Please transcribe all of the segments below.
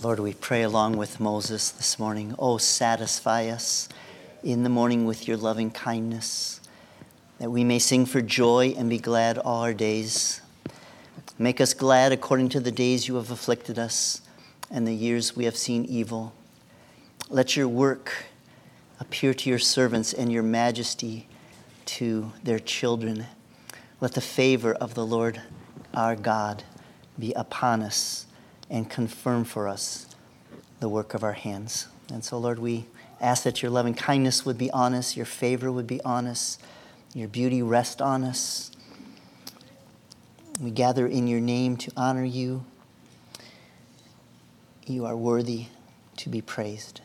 Lord, we pray along with Moses this morning. Oh, satisfy us in the morning with your loving kindness, that we may sing for joy and be glad all our days. Make us glad according to the days you have afflicted us and the years we have seen evil. Let your work appear to your servants and your majesty to their children. Let the favor of the Lord our God be upon us and confirm for us the work of our hands. And so, Lord, we ask that your loving kindness would be on us, your favor would be on us, your beauty rest on us. We gather in your name to honor you. You are worthy to be praised.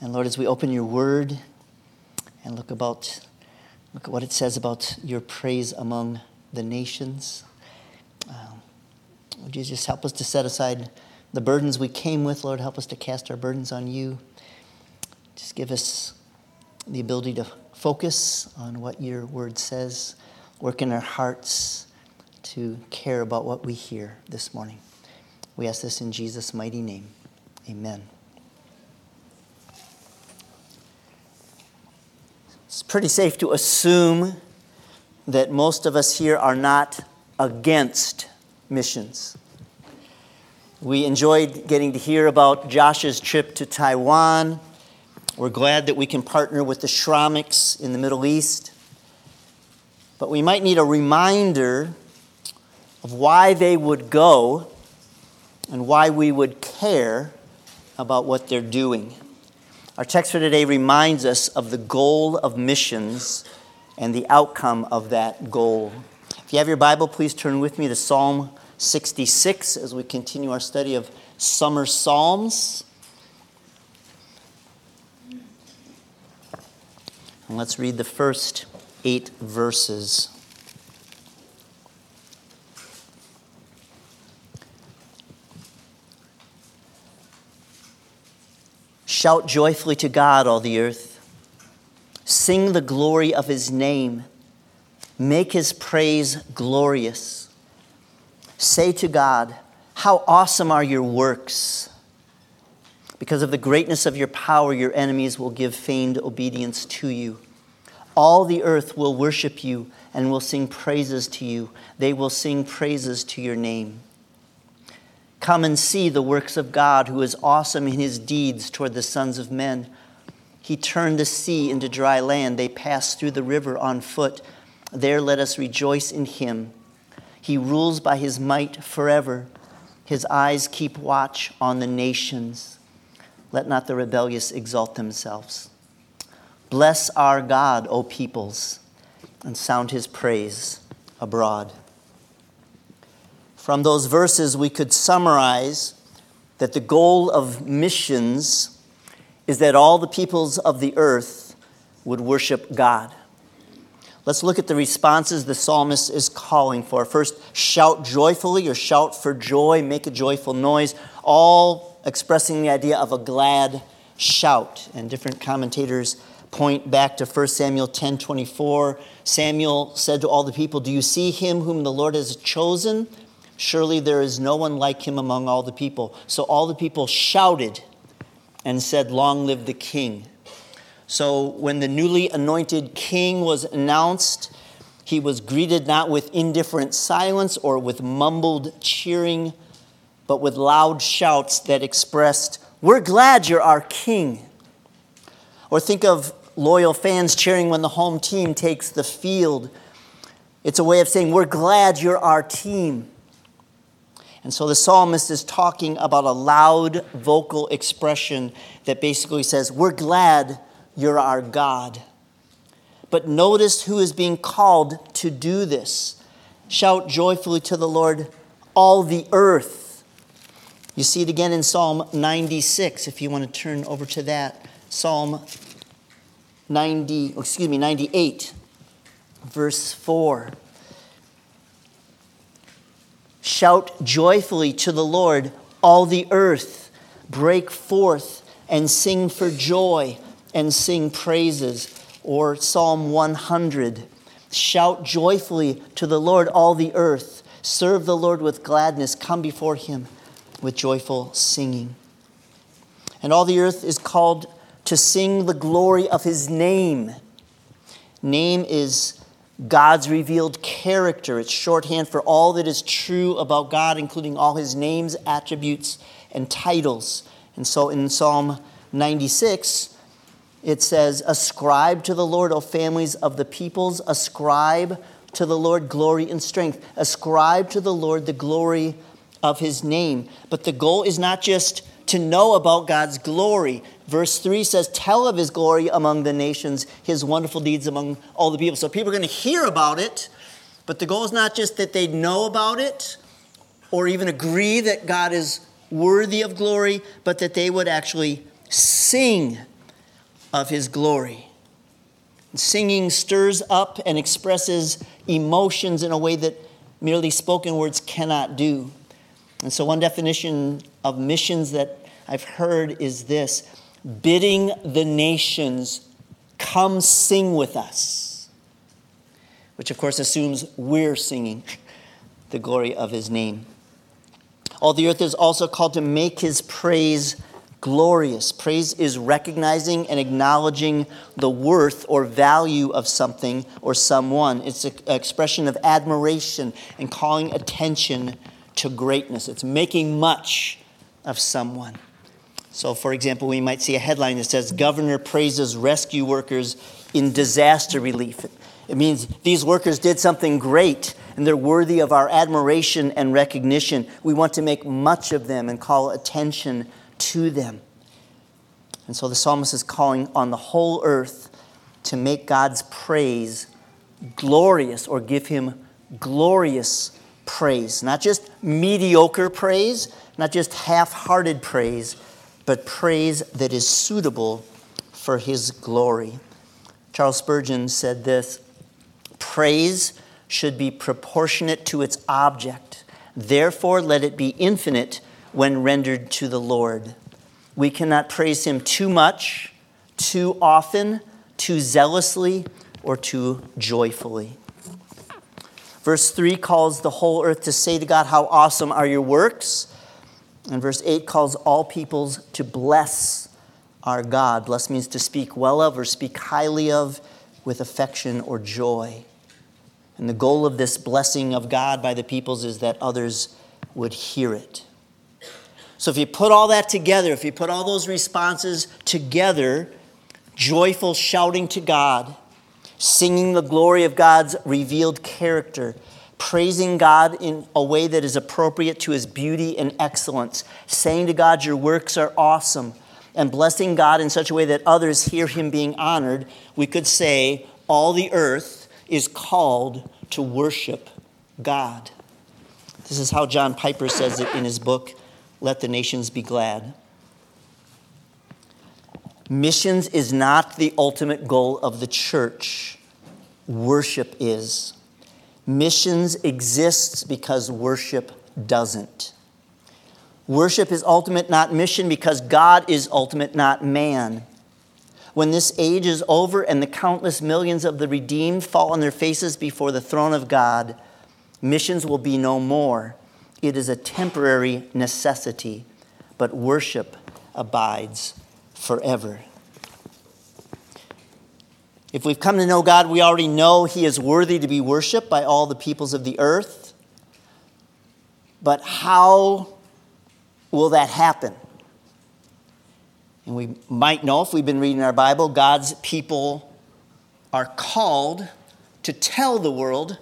And Lord, as we open your word and look about look at what it says about your praise among the nations, you just help us to set aside the burdens we came with, Lord? Help us to cast our burdens on you. Just give us the ability to focus on what your word says, work in our hearts to care about what we hear this morning. We ask this in Jesus' mighty name. Amen. It's pretty safe to assume that most of us here are not against missions. We enjoyed getting to hear about Josh's trip to Taiwan. We're glad that we can partner with the Shramics in the Middle East. But we might need a reminder of why they would go and why we would care about what they're doing. Our text for today reminds us of the goal of missions and the outcome of that goal. If you have your Bible, please turn with me to Psalm 66 as we continue our study of summer psalms. And let's read the first eight verses. Shout joyfully to God, all the earth. Sing the glory of his name. Make his praise glorious. Say to God, How awesome are your works! Because of the greatness of your power, your enemies will give feigned obedience to you. All the earth will worship you and will sing praises to you. They will sing praises to your name. Come and see the works of God, who is awesome in his deeds toward the sons of men. He turned the sea into dry land. They passed through the river on foot. There let us rejoice in him. He rules by his might forever. His eyes keep watch on the nations. Let not the rebellious exalt themselves. Bless our God, O peoples, and sound his praise abroad. From those verses, we could summarize that the goal of missions is that all the peoples of the earth would worship God. Let's look at the responses the psalmist is calling for. First, shout joyfully or shout for joy, make a joyful noise, all expressing the idea of a glad shout. And different commentators point back to 1 Samuel 10 24. Samuel said to all the people, Do you see him whom the Lord has chosen? Surely there is no one like him among all the people. So all the people shouted and said, Long live the king. So when the newly anointed king was announced, he was greeted not with indifferent silence or with mumbled cheering, but with loud shouts that expressed, We're glad you're our king. Or think of loyal fans cheering when the home team takes the field. It's a way of saying, We're glad you're our team. And so the psalmist is talking about a loud vocal expression that basically says, We're glad you're our God. But notice who is being called to do this. Shout joyfully to the Lord, all the earth. You see it again in Psalm 96, if you want to turn over to that. Psalm 90, excuse me, 98, verse 4. Shout joyfully to the Lord, all the earth. Break forth and sing for joy and sing praises. Or Psalm 100 Shout joyfully to the Lord, all the earth. Serve the Lord with gladness. Come before him with joyful singing. And all the earth is called to sing the glory of his name. Name is God's revealed character. It's shorthand for all that is true about God, including all his names, attributes, and titles. And so in Psalm 96, it says, Ascribe to the Lord, O families of the peoples, ascribe to the Lord glory and strength. Ascribe to the Lord the glory of his name. But the goal is not just to know about God's glory. Verse 3 says, Tell of his glory among the nations, his wonderful deeds among all the people. So people are going to hear about it, but the goal is not just that they know about it or even agree that God is worthy of glory, but that they would actually sing of his glory. Singing stirs up and expresses emotions in a way that merely spoken words cannot do. And so, one definition of missions that I've heard is this bidding the nations, come sing with us, which of course assumes we're singing the glory of his name. All the earth is also called to make his praise glorious. Praise is recognizing and acknowledging the worth or value of something or someone. It's an expression of admiration and calling attention to greatness. It's making much of someone. So, for example, we might see a headline that says, Governor praises rescue workers in disaster relief. It means these workers did something great and they're worthy of our admiration and recognition. We want to make much of them and call attention to them. And so the psalmist is calling on the whole earth to make God's praise glorious or give him glorious praise. Not just mediocre praise, not just half hearted praise, but praise that is suitable for his glory. Charles Spurgeon said this Praise should be proportionate to its object. Therefore, let it be infinite when rendered to the Lord. We cannot praise Him too much, too often, too zealously, or too joyfully. Verse 3 calls the whole earth to say to God, How awesome are your works! And verse 8 calls all peoples to bless our God. Bless means to speak well of or speak highly of with affection or joy. And the goal of this blessing of God by the peoples is that others would hear it. So if you put all that together, if you put all those responses together, joyful shouting to God, singing the glory of God's revealed character, praising God in a way that is appropriate to his beauty and excellence, saying to God, Your works are awesome, and blessing God in such a way that others hear him being honored, we could say all the earth is called to worship God. This is how John Piper says it in his book, let the nations be glad. Missions is not the ultimate goal of the church, worship is. Missions exists because worship doesn't. Worship is ultimate, not mission, because God is ultimate, not man. When this age is over and the countless millions of the redeemed fall on their faces before the throne of God, missions will be no more. It is a temporary necessity, but worship abides forever. If we've come to know God, we already know He is worthy to be worshiped by all the peoples of the earth. But how will that happen? And we might know if we've been reading our Bible, God's people are called to tell the world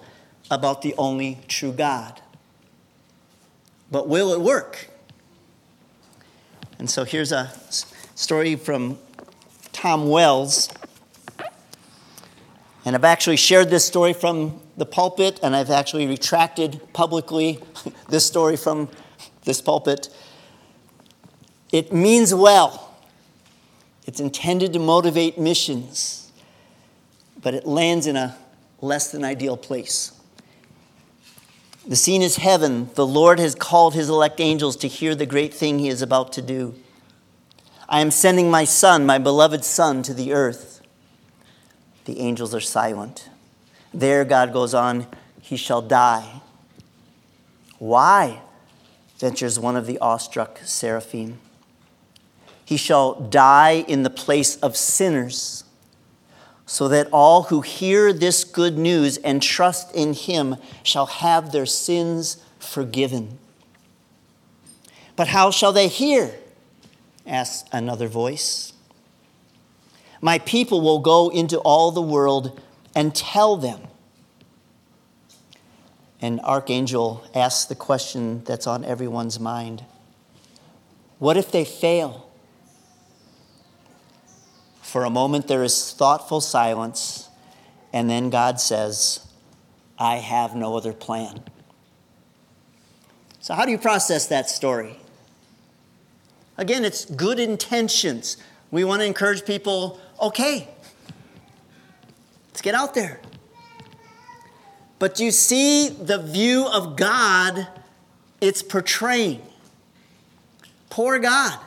about the only true God. But will it work? And so here's a story from Tom Wells. And I've actually shared this story from the pulpit, and I've actually retracted publicly this story from this pulpit. It means well, it's intended to motivate missions, but it lands in a less than ideal place. The scene is heaven. The Lord has called his elect angels to hear the great thing he is about to do. I am sending my son, my beloved son, to the earth. The angels are silent. There, God goes on, he shall die. Why? ventures one of the awestruck seraphim. He shall die in the place of sinners, so that all who hear this good news and trust in him shall have their sins forgiven. But how shall they hear? asks another voice. My people will go into all the world and tell them. An archangel asks the question that's on everyone's mind What if they fail? For a moment, there is thoughtful silence, and then God says, I have no other plan. So, how do you process that story? Again, it's good intentions. We want to encourage people okay, let's get out there. But you see the view of God it's portraying. Poor God.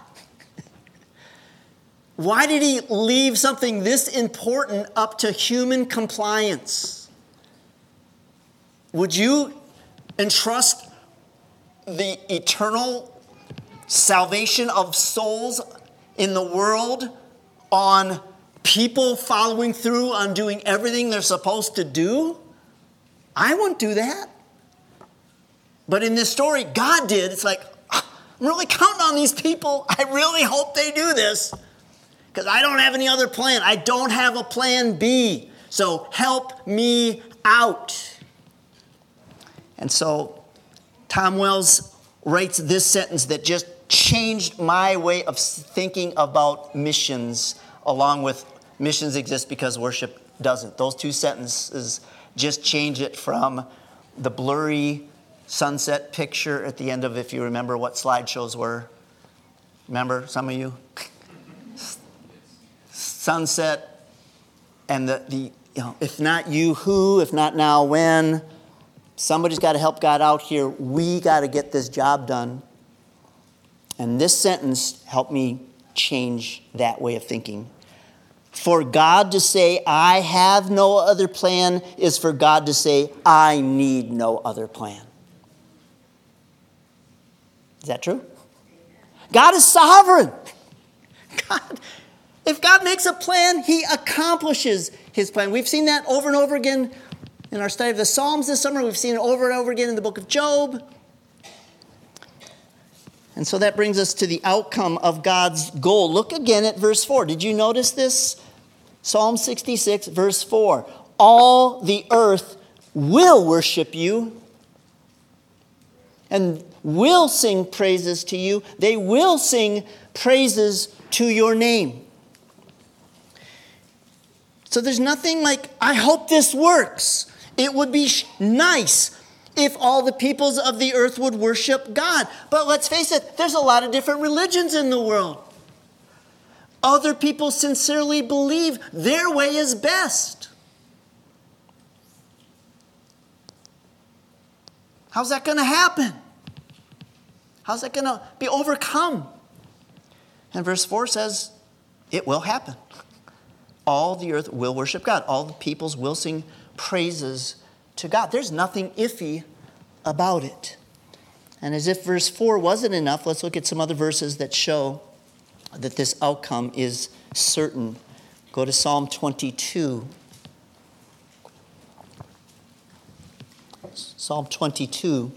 Why did he leave something this important up to human compliance? Would you entrust the eternal salvation of souls in the world on people following through on doing everything they're supposed to do? I wouldn't do that. But in this story, God did. It's like, ah, I'm really counting on these people. I really hope they do this because I don't have any other plan. I don't have a plan B. So help me out. And so Tom Wells writes this sentence that just changed my way of thinking about missions, along with missions exist because worship doesn't. Those two sentences just change it from the blurry sunset picture at the end of, if you remember what slideshows were. Remember, some of you? Sunset and the, the you know, if not you, who, if not now, when. Somebody's got to help God out here. We got to get this job done. And this sentence helped me change that way of thinking. For God to say, I have no other plan, is for God to say, I need no other plan. Is that true? God is sovereign. God, if God makes a plan, He accomplishes His plan. We've seen that over and over again in our study of the Psalms this summer. We've seen it over and over again in the book of Job. And so that brings us to the outcome of God's goal. Look again at verse 4. Did you notice this? Psalm 66, verse 4. All the earth will worship you and will sing praises to you. They will sing praises to your name. So there's nothing like, I hope this works. It would be nice if all the peoples of the earth would worship God. But let's face it, there's a lot of different religions in the world. Other people sincerely believe their way is best. How's that going to happen? How's that going to be overcome? And verse 4 says, It will happen. All the earth will worship God, all the peoples will sing praises to God. There's nothing iffy about it. And as if verse 4 wasn't enough, let's look at some other verses that show that this outcome is certain. Go to Psalm 22. Psalm 22,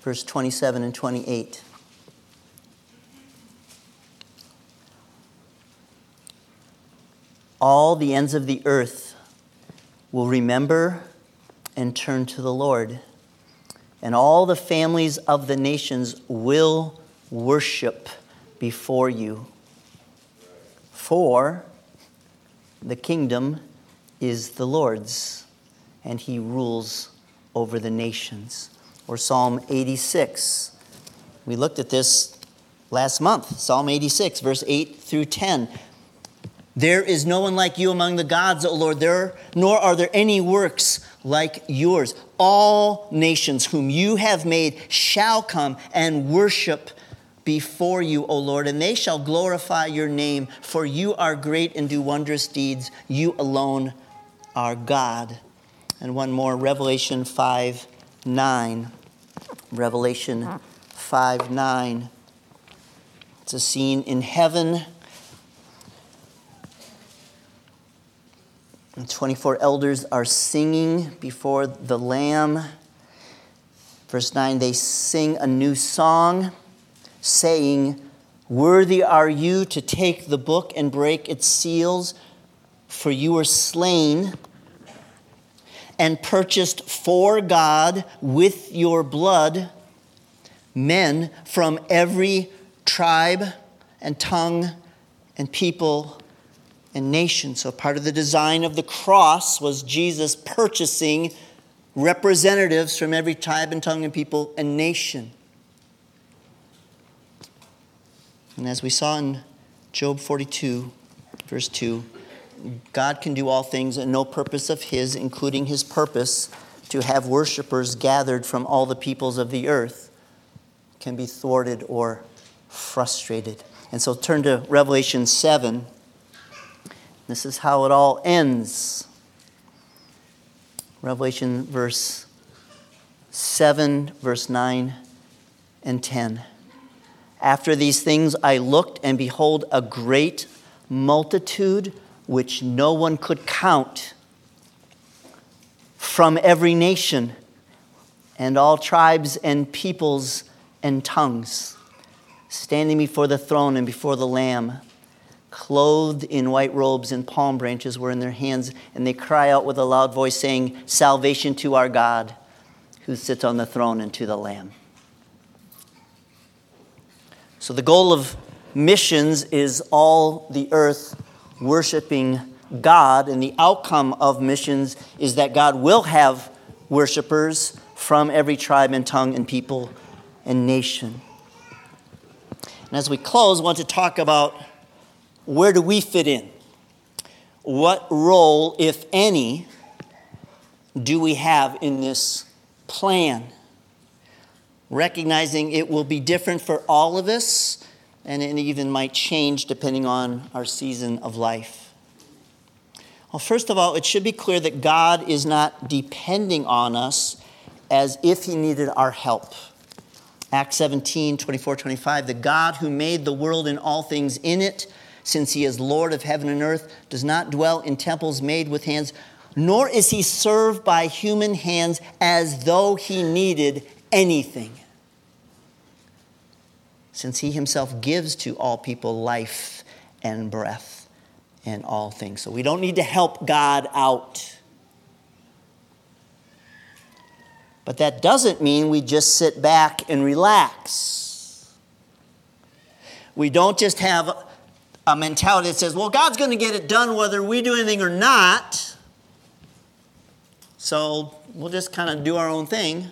verse 27 and 28. All the ends of the earth will remember and turn to the Lord, and all the families of the nations will worship before you. For the kingdom is the Lord's, and he rules over the nations. Or Psalm 86. We looked at this last month. Psalm 86, verse 8 through 10. There is no one like you among the gods, O Lord, there, nor are there any works like yours. All nations whom you have made shall come and worship before you, O Lord, and they shall glorify your name, for you are great and do wondrous deeds. You alone are God. And one more, Revelation 5 9. Revelation 5 9. It's a scene in heaven. And 24 elders are singing before the Lamb. Verse 9, they sing a new song, saying, Worthy are you to take the book and break its seals, for you were slain and purchased for God with your blood men from every tribe and tongue and people and nation. So, part of the design of the cross was Jesus purchasing representatives from every tribe and tongue and people and nation. And as we saw in Job 42, verse 2, God can do all things and no purpose of His, including His purpose to have worshipers gathered from all the peoples of the earth, can be thwarted or frustrated. And so turn to Revelation 7. This is how it all ends. Revelation verse 7, verse 9 and 10. After these things I looked, and behold, a great multitude which no one could count from every nation and all tribes and peoples and tongues, standing before the throne and before the Lamb, clothed in white robes and palm branches were in their hands, and they cry out with a loud voice, saying, Salvation to our God who sits on the throne and to the Lamb. So, the goal of missions is all the earth worshiping God, and the outcome of missions is that God will have worshipers from every tribe and tongue and people and nation. And as we close, I want to talk about where do we fit in? What role, if any, do we have in this plan? Recognizing it will be different for all of us, and it even might change depending on our season of life. Well, first of all, it should be clear that God is not depending on us as if He needed our help. Acts 17, 24, 25. The God who made the world and all things in it, since He is Lord of heaven and earth, does not dwell in temples made with hands, nor is He served by human hands as though He needed anything since he himself gives to all people life and breath and all things. So we don't need to help God out. But that doesn't mean we just sit back and relax. We don't just have a mentality that says, well, God's going to get it done whether we do anything or not. So we'll just kind of do our own thing.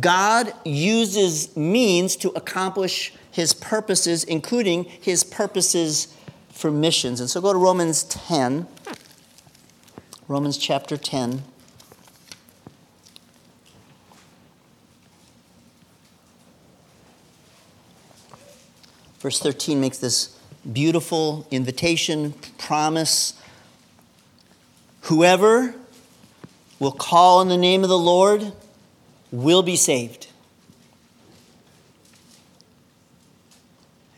God uses means to accomplish his purposes, including his purposes for missions. And so go to Romans 10, Romans chapter 10. Verse 13 makes this beautiful invitation, promise. Whoever will call on the name of the Lord will be saved.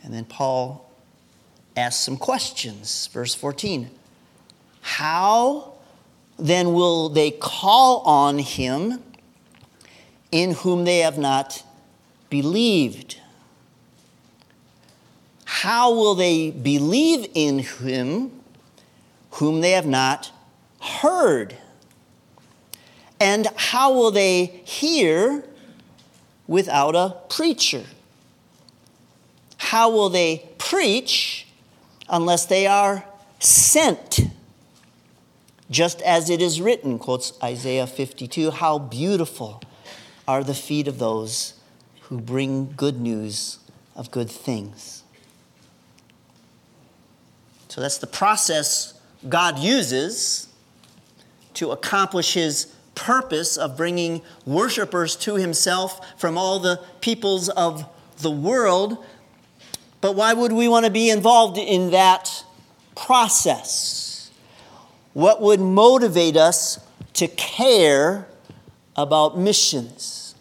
And then Paul asks some questions. Verse 14 How then will they call on him in whom they have not believed? How will they believe in him whom they have not heard? And how will they hear without a preacher? How will they preach unless they are sent? Just as it is written, quotes Isaiah 52 How beautiful are the feet of those who bring good news of good things. So that's the process God uses to accomplish his purpose of bringing worshipers to himself from all the peoples of the world. But why would we want to be involved in that process? What would motivate us to care about missions.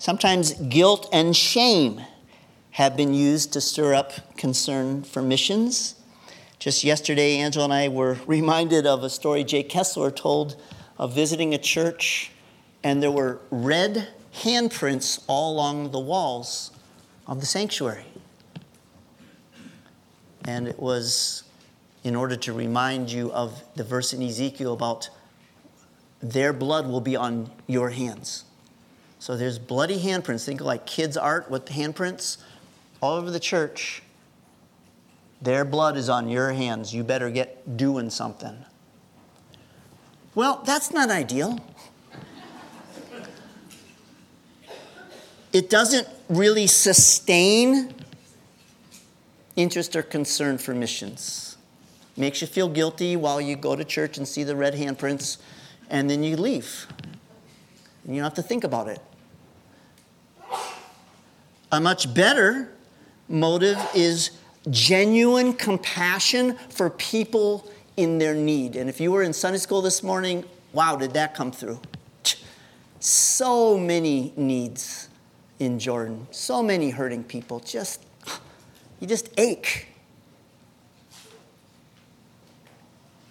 Sometimes guilt and shame have been used to stir up concern for missions. Just yesterday, Angela and I were reminded of a story Jay Kessler told of visiting a church, and there were red handprints all along the walls of the sanctuary. And it was in order to remind you of the verse in Ezekiel about their blood will be on your hands. So there's bloody handprints. Think like kids' art with handprints all over the church. Their blood is on your hands. You better get doing something. Well, that's not ideal. It doesn't really sustain interest or concern for missions. Makes you feel guilty while you go to church and see the red handprints, and then you leave. And you don't have to think about it. A much better motive is genuine compassion for people in their need. And if you were in Sunday school this morning, wow, did that come through? So many needs in Jordan, so many hurting people. Just, you just ache.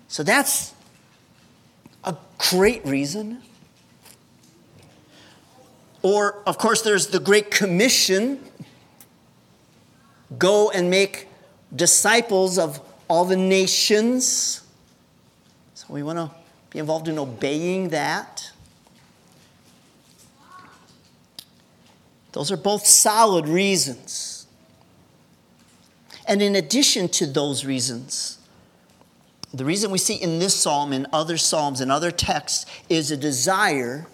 So that's a great reason. Or, of course, there's the Great Commission Go and make disciples of all the nations. So we want to be involved in obeying that. Those are both solid reasons. And in addition to those reasons, the reason we see in this psalm, in other psalms, and other texts, is a desire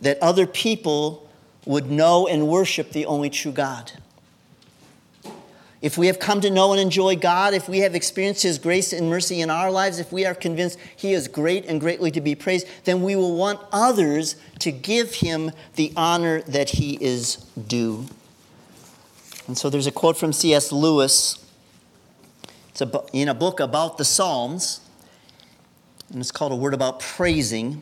that other people would know and worship the only true God. If we have come to know and enjoy God, if we have experienced His grace and mercy in our lives, if we are convinced He is great and greatly to be praised, then we will want others to give Him the honor that He is due. And so there's a quote from C.S. Lewis. It's in a book about the Psalms, and it's called A Word About Praising.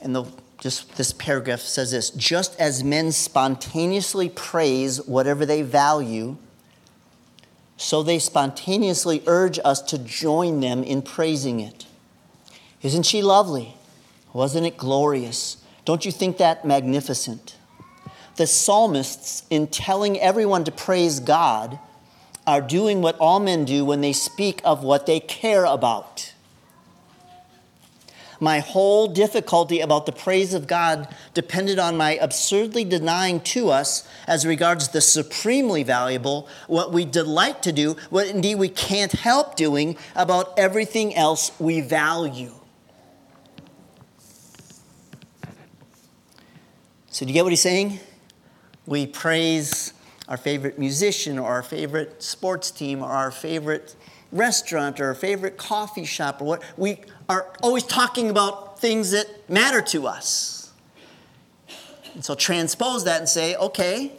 And the just this paragraph says this just as men spontaneously praise whatever they value, so they spontaneously urge us to join them in praising it. Isn't she lovely? Wasn't it glorious? Don't you think that magnificent? The psalmists, in telling everyone to praise God, are doing what all men do when they speak of what they care about. My whole difficulty about the praise of God depended on my absurdly denying to us, as regards the supremely valuable, what we delight to do, what indeed we can't help doing about everything else we value. So, do you get what he's saying? We praise our favorite musician or our favorite sports team or our favorite restaurant or our favorite coffee shop or what. We are always talking about things that matter to us. And so transpose that and say, okay,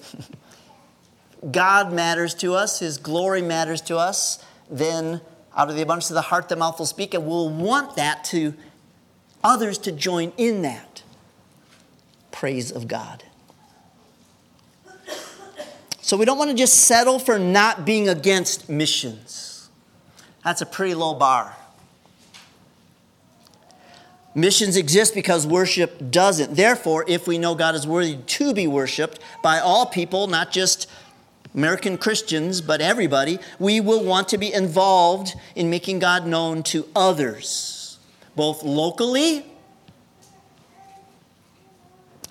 God matters to us, His glory matters to us, then out of the abundance of the heart, the mouth will speak, and we'll want that to others to join in that praise of God. So we don't want to just settle for not being against missions. That's a pretty low bar. Missions exist because worship doesn't. Therefore, if we know God is worthy to be worshiped by all people, not just American Christians, but everybody, we will want to be involved in making God known to others, both locally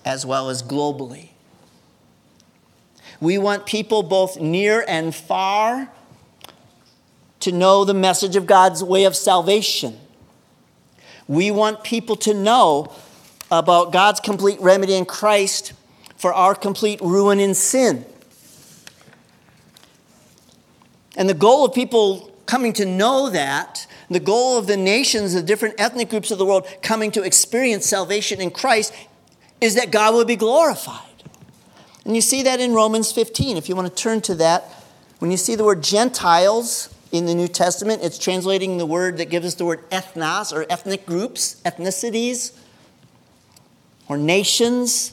as well as globally. We want people both near and far to know the message of God's way of salvation. We want people to know about God's complete remedy in Christ for our complete ruin in sin. And the goal of people coming to know that, the goal of the nations, the different ethnic groups of the world coming to experience salvation in Christ, is that God will be glorified. And you see that in Romans 15. If you want to turn to that, when you see the word Gentiles in the New Testament. It's translating the word that gives us the word ethnos or ethnic groups, ethnicities, or nations.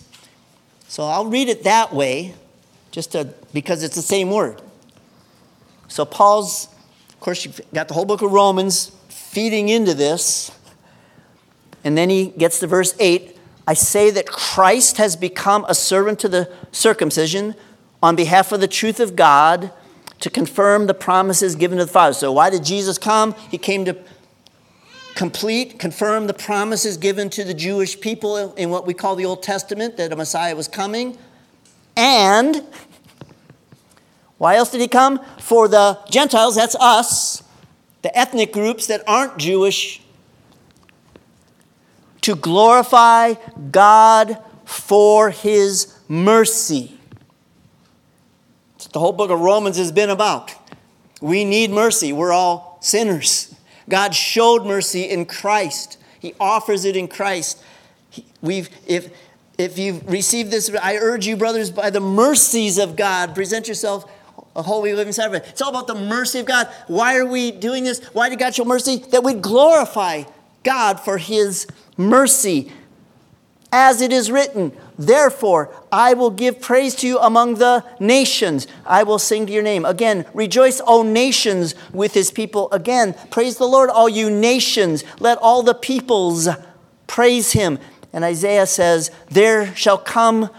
So I'll read it that way, just to, because it's the same word. So Paul's, of course, you've got the whole book of Romans feeding into this. And then he gets to verse 8 I say that Christ has become a servant to the circumcision on behalf of the truth of God to confirm the promises given to the Father. So, why did Jesus come? He came to complete, confirm the promises given to the Jewish people in what we call the Old Testament that a Messiah was coming. And why else did he come? For the Gentiles, that's us, the ethnic groups that aren't Jewish, to glorify God for his mercy. What the whole book of Romans has been about. We need mercy. We're all sinners. God showed mercy in Christ. He offers it in Christ. We've, if, if you've received this, I urge you, brothers, by the mercies of God, present yourself a holy living sacrifice. It's all about the mercy of God. Why are we doing this? Why did God show mercy? That we glorify God for his mercy. As it is written, Therefore, I will give praise to you among the nations. I will sing to your name. Again, rejoice, O nations, with his people. Again, praise the Lord, all you nations. Let all the peoples praise him. And Isaiah says, There shall come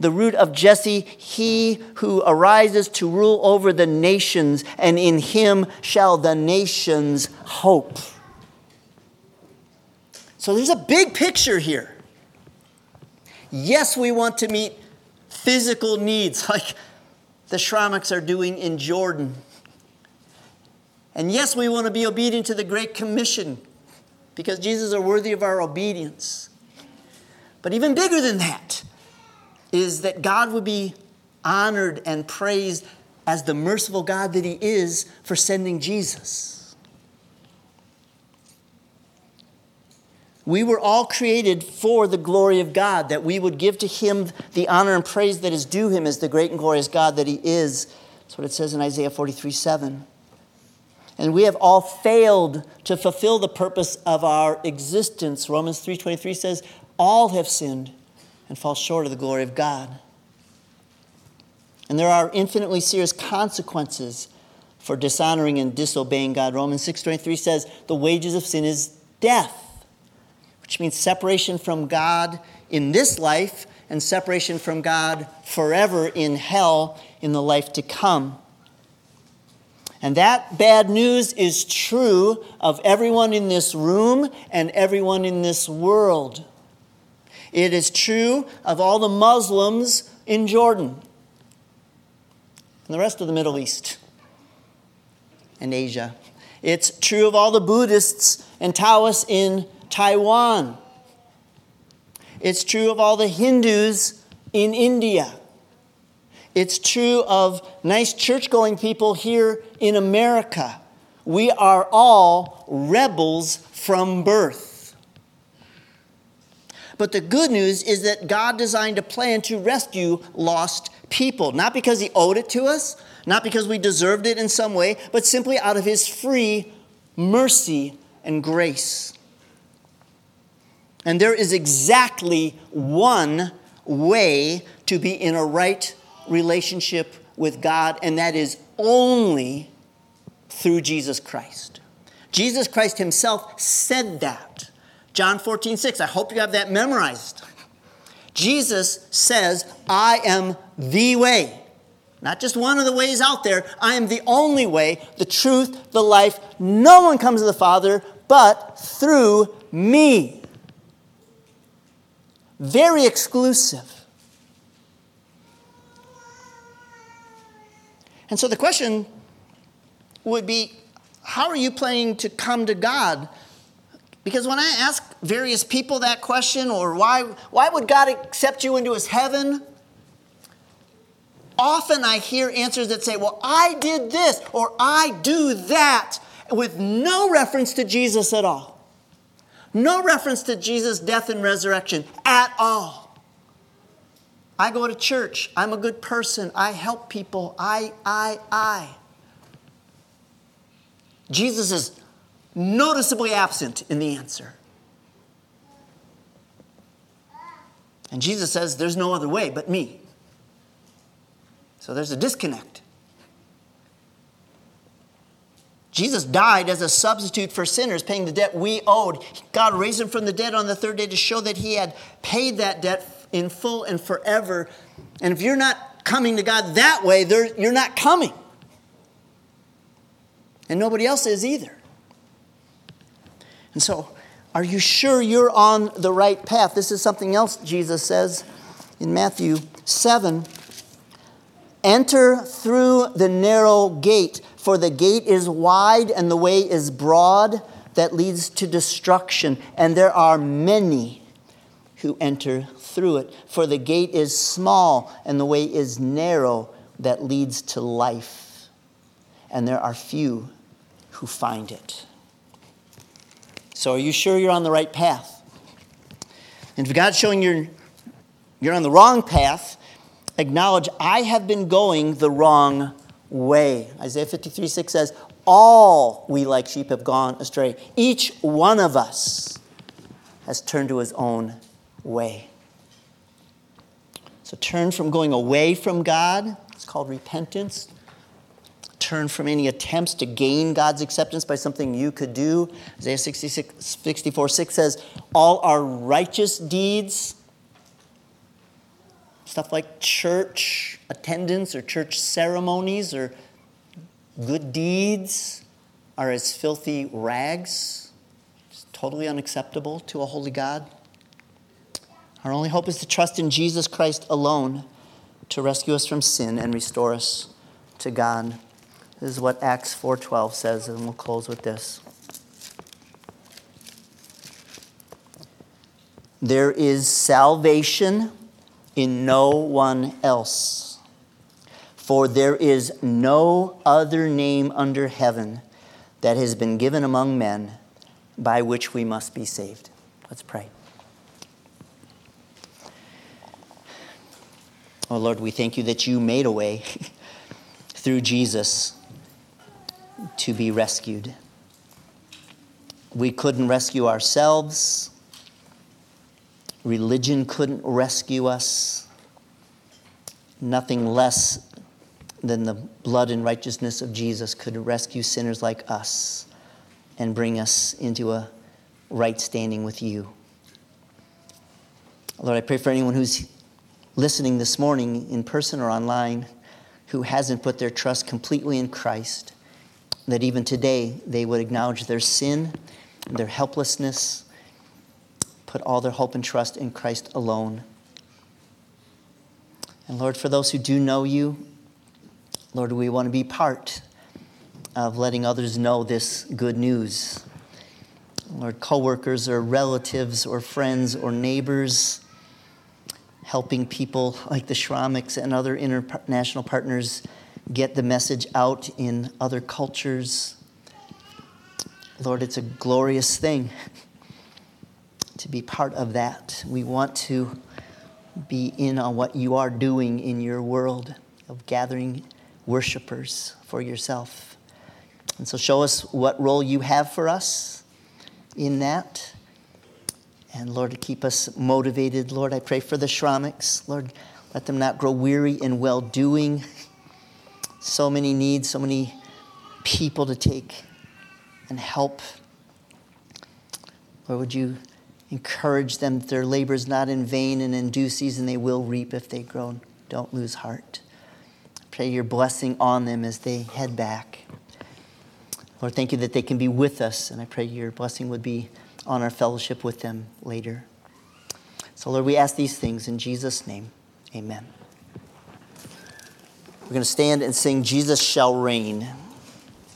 the root of Jesse, he who arises to rule over the nations, and in him shall the nations hope. So there's a big picture here. Yes, we want to meet physical needs like the Shramics are doing in Jordan. And yes, we want to be obedient to the Great Commission because Jesus are worthy of our obedience. But even bigger than that is that God would be honored and praised as the merciful God that He is for sending Jesus. We were all created for the glory of God, that we would give to Him the honor and praise that is due Him as the great and glorious God that He is. That's what it says in Isaiah 43 7. And we have all failed to fulfill the purpose of our existence. Romans 3:23 says, "All have sinned and fall short of the glory of God." And there are infinitely serious consequences for dishonoring and disobeying God. Romans 6:23 says, "The wages of sin is death." Which means separation from God in this life and separation from God forever in hell in the life to come. And that bad news is true of everyone in this room and everyone in this world. It is true of all the Muslims in Jordan and the rest of the Middle East and Asia. It's true of all the Buddhists and Taoists in Taiwan. It's true of all the Hindus in India. It's true of nice church going people here in America. We are all rebels from birth. But the good news is that God designed a plan to rescue lost people, not because He owed it to us, not because we deserved it in some way, but simply out of His free mercy and grace. And there is exactly one way to be in a right relationship with God, and that is only through Jesus Christ. Jesus Christ himself said that. John 14, 6. I hope you have that memorized. Jesus says, I am the way. Not just one of the ways out there. I am the only way, the truth, the life. No one comes to the Father but through me. Very exclusive. And so the question would be how are you planning to come to God? Because when I ask various people that question, or why, why would God accept you into his heaven? Often I hear answers that say, well, I did this, or I do that, with no reference to Jesus at all. No reference to Jesus' death and resurrection at all. I go to church. I'm a good person. I help people. I, I, I. Jesus is noticeably absent in the answer. And Jesus says, There's no other way but me. So there's a disconnect. Jesus died as a substitute for sinners, paying the debt we owed. God raised him from the dead on the third day to show that he had paid that debt in full and forever. And if you're not coming to God that way, you're not coming. And nobody else is either. And so, are you sure you're on the right path? This is something else Jesus says in Matthew 7 Enter through the narrow gate, for the gate is wide and the way is broad that leads to destruction, and there are many who enter through it. For the gate is small and the way is narrow that leads to life, and there are few who find it. So, are you sure you're on the right path? And if God's showing you you're on the wrong path, acknowledge, I have been going the wrong way. Isaiah 53 6 says, All we like sheep have gone astray. Each one of us has turned to his own way. So turn from going away from God, it's called repentance, turn from any attempts to gain God's acceptance by something you could do. Isaiah 66, 64 6 says, All our righteous deeds, stuff like church attendance or church ceremonies or good deeds, are as filthy rags. It's totally unacceptable to a holy God. Our only hope is to trust in Jesus Christ alone to rescue us from sin and restore us to God. This is what Acts 4:12 says and we'll close with this. There is salvation in no one else. For there is no other name under heaven that has been given among men by which we must be saved. Let's pray. Oh Lord, we thank you that you made a way through Jesus to be rescued. We couldn't rescue ourselves. Religion couldn't rescue us. Nothing less than the blood and righteousness of Jesus could rescue sinners like us and bring us into a right standing with you. Lord, I pray for anyone who's listening this morning in person or online who hasn't put their trust completely in Christ that even today they would acknowledge their sin, their helplessness, put all their hope and trust in Christ alone. And Lord, for those who do know you, Lord, we want to be part of letting others know this good news. Lord, coworkers or relatives or friends or neighbors, helping people like the Shramiks and other international partners get the message out in other cultures. Lord, it's a glorious thing to be part of that. We want to be in on what you are doing in your world of gathering worshipers for yourself. And so show us what role you have for us in that. And Lord, to keep us motivated, Lord, I pray for the Shramiks. Lord, let them not grow weary in well doing so many needs, so many people to take and help. Lord, would you encourage them that their labor is not in vain and in due season they will reap if they grow. Don't lose heart. Pray your blessing on them as they head back. Lord, thank you that they can be with us, and I pray your blessing would be on our fellowship with them later. So, Lord, we ask these things in Jesus' name. Amen. We're going to stand and sing Jesus Shall Reign.